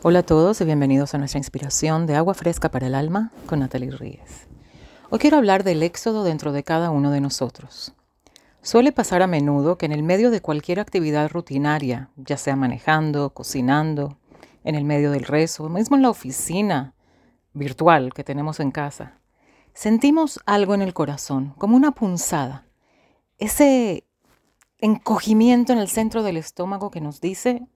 Hola a todos y bienvenidos a nuestra inspiración de agua fresca para el alma con Natalie Ríez. Hoy quiero hablar del éxodo dentro de cada uno de nosotros. Suele pasar a menudo que en el medio de cualquier actividad rutinaria, ya sea manejando, cocinando, en el medio del rezo, mismo en la oficina virtual que tenemos en casa, sentimos algo en el corazón, como una punzada. Ese encogimiento en el centro del estómago que nos dice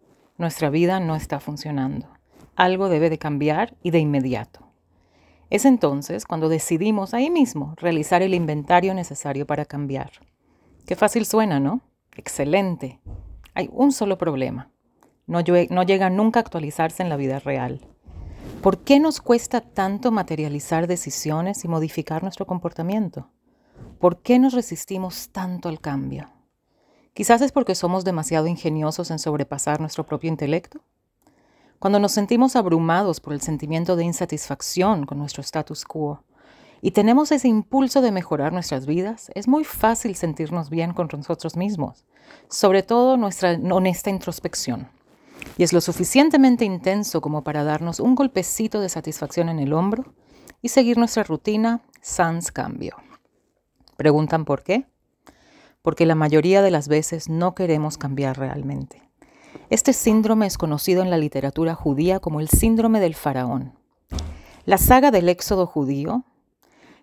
nuestra vida no está funcionando. Algo debe de cambiar y de inmediato. Es entonces cuando decidimos ahí mismo realizar el inventario necesario para cambiar. Qué fácil suena, ¿no? Excelente. Hay un solo problema. No, no llega nunca a actualizarse en la vida real. ¿Por qué nos cuesta tanto materializar decisiones y modificar nuestro comportamiento? ¿Por qué nos resistimos tanto al cambio? Quizás es porque somos demasiado ingeniosos en sobrepasar nuestro propio intelecto. Cuando nos sentimos abrumados por el sentimiento de insatisfacción con nuestro status quo y tenemos ese impulso de mejorar nuestras vidas, es muy fácil sentirnos bien con nosotros mismos, sobre todo nuestra honesta introspección. Y es lo suficientemente intenso como para darnos un golpecito de satisfacción en el hombro y seguir nuestra rutina sans cambio. ¿Preguntan por qué? Porque la mayoría de las veces no queremos cambiar realmente. Este síndrome es conocido en la literatura judía como el síndrome del faraón. La saga del éxodo judío,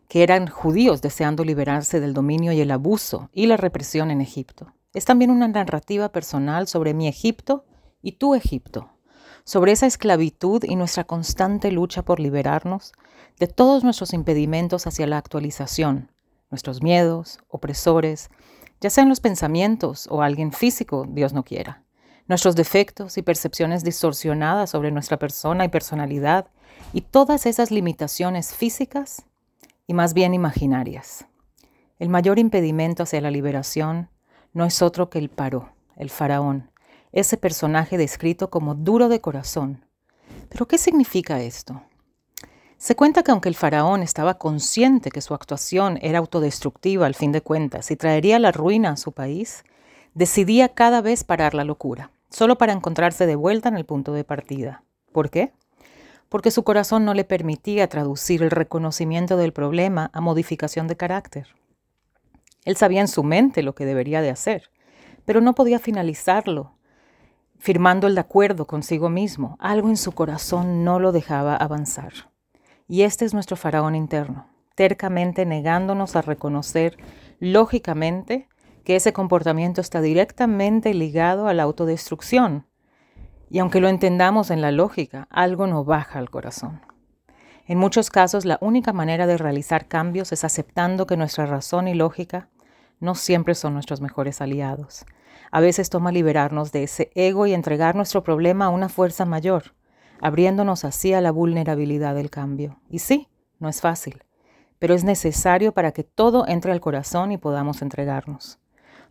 que eran judíos deseando liberarse del dominio y el abuso y la represión en Egipto, es también una narrativa personal sobre mi Egipto y tu Egipto, sobre esa esclavitud y nuestra constante lucha por liberarnos de todos nuestros impedimentos hacia la actualización, nuestros miedos, opresores, ya sean los pensamientos o alguien físico, Dios no quiera, nuestros defectos y percepciones distorsionadas sobre nuestra persona y personalidad, y todas esas limitaciones físicas y más bien imaginarias. El mayor impedimento hacia la liberación no es otro que el paro, el faraón, ese personaje descrito como duro de corazón. ¿Pero qué significa esto? Se cuenta que aunque el faraón estaba consciente que su actuación era autodestructiva al fin de cuentas y traería la ruina a su país, decidía cada vez parar la locura, solo para encontrarse de vuelta en el punto de partida. ¿Por qué? Porque su corazón no le permitía traducir el reconocimiento del problema a modificación de carácter. Él sabía en su mente lo que debería de hacer, pero no podía finalizarlo, firmando el acuerdo consigo mismo. Algo en su corazón no lo dejaba avanzar. Y este es nuestro faraón interno, tercamente negándonos a reconocer lógicamente que ese comportamiento está directamente ligado a la autodestrucción. Y aunque lo entendamos en la lógica, algo no baja al corazón. En muchos casos, la única manera de realizar cambios es aceptando que nuestra razón y lógica no siempre son nuestros mejores aliados. A veces toma liberarnos de ese ego y entregar nuestro problema a una fuerza mayor, abriéndonos así a la vulnerabilidad del cambio. Y sí, no es fácil, pero es necesario para que todo entre al corazón y podamos entregarnos.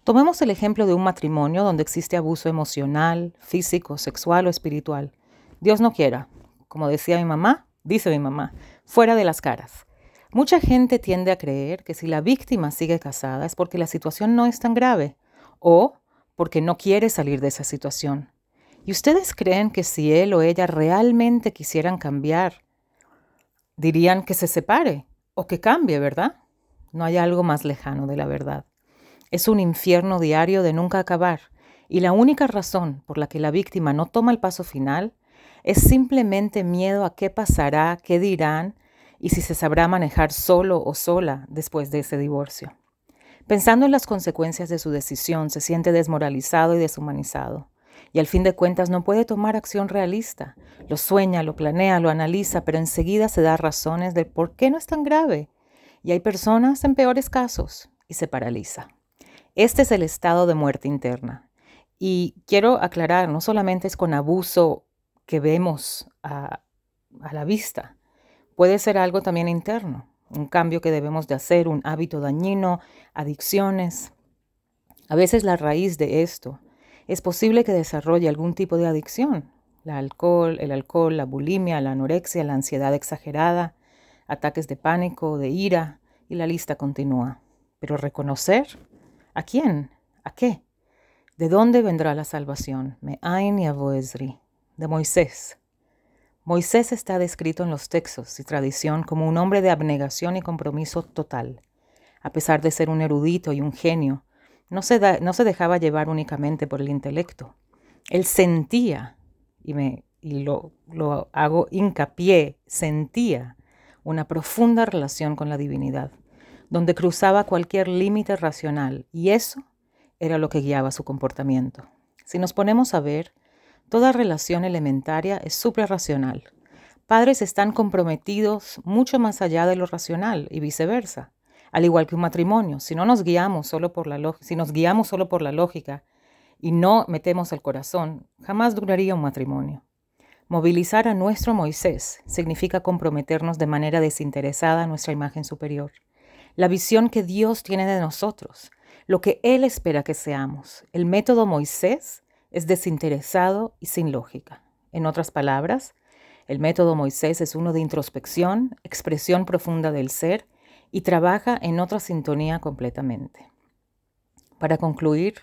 Tomemos el ejemplo de un matrimonio donde existe abuso emocional, físico, sexual o espiritual. Dios no quiera, como decía mi mamá, dice mi mamá, fuera de las caras. Mucha gente tiende a creer que si la víctima sigue casada es porque la situación no es tan grave o porque no quiere salir de esa situación. ¿Y ustedes creen que si él o ella realmente quisieran cambiar, dirían que se separe o que cambie, verdad? No hay algo más lejano de la verdad. Es un infierno diario de nunca acabar, y la única razón por la que la víctima no toma el paso final es simplemente miedo a qué pasará, qué dirán y si se sabrá manejar solo o sola después de ese divorcio. Pensando en las consecuencias de su decisión, se siente desmoralizado y deshumanizado y al fin de cuentas no puede tomar acción realista. Lo sueña, lo planea, lo analiza, pero enseguida se da razones de por qué no es tan grave. Y hay personas en peores casos y se paraliza. Este es el estado de muerte interna. Y quiero aclarar, no solamente es con abuso que vemos a, a la vista, puede ser algo también interno, un cambio que debemos de hacer, un hábito dañino, adicciones. A veces la raíz de esto es posible que desarrolle algún tipo de adicción. El alcohol, el alcohol, la bulimia, la anorexia, la ansiedad exagerada, ataques de pánico, de ira, y la lista continúa. Pero reconocer a quién, a qué, de dónde vendrá la salvación, me y de Moisés. Moisés está descrito en los textos y tradición como un hombre de abnegación y compromiso total. A pesar de ser un erudito y un genio, no se, no se dejaba llevar únicamente por el intelecto. Él sentía, y, me, y lo, lo hago hincapié, sentía una profunda relación con la divinidad, donde cruzaba cualquier límite racional, y eso era lo que guiaba su comportamiento. Si nos ponemos a ver, toda relación elementaria es suprarracional. Padres están comprometidos mucho más allá de lo racional y viceversa. Al igual que un matrimonio, si no nos guiamos solo por la si nos guiamos solo por la lógica y no metemos el corazón, jamás duraría un matrimonio. Movilizar a nuestro Moisés significa comprometernos de manera desinteresada a nuestra imagen superior, la visión que Dios tiene de nosotros, lo que Él espera que seamos. El método Moisés es desinteresado y sin lógica. En otras palabras, el método Moisés es uno de introspección, expresión profunda del ser y trabaja en otra sintonía completamente. Para concluir,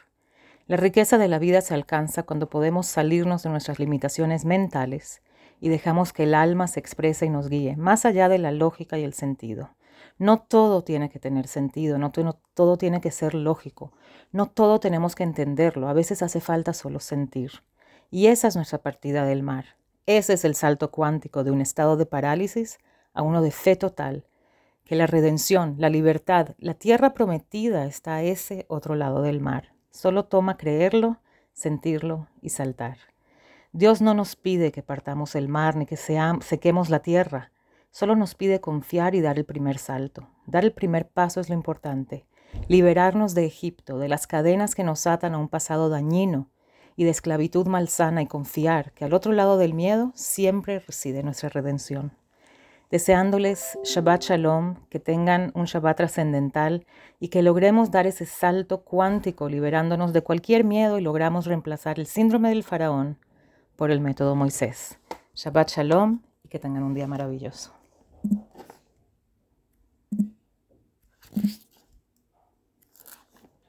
la riqueza de la vida se alcanza cuando podemos salirnos de nuestras limitaciones mentales y dejamos que el alma se exprese y nos guíe, más allá de la lógica y el sentido. No todo tiene que tener sentido, no, todo tiene que ser lógico, no todo tenemos que entenderlo, a veces hace falta solo sentir. Y esa es nuestra partida del mar. Ese es el salto cuántico de un estado de parálisis a uno de fe total, que la redención, la libertad, la tierra prometida está a ese otro lado del mar. Solo toma creerlo, sentirlo y saltar. Dios no nos pide que partamos el mar ni que sequemos la tierra. Solo nos pide confiar y dar el primer salto. Dar el primer paso es lo importante. Liberarnos de Egipto, de las cadenas que nos atan a un pasado dañino y de esclavitud malsana y confiar que al otro lado del miedo siempre reside nuestra redención deseándoles Shabbat Shalom, que tengan un Shabbat trascendental y que logremos dar ese salto cuántico liberándonos de cualquier miedo y logramos reemplazar el síndrome del faraón por el método Moisés. Shabbat Shalom y que tengan un día maravilloso.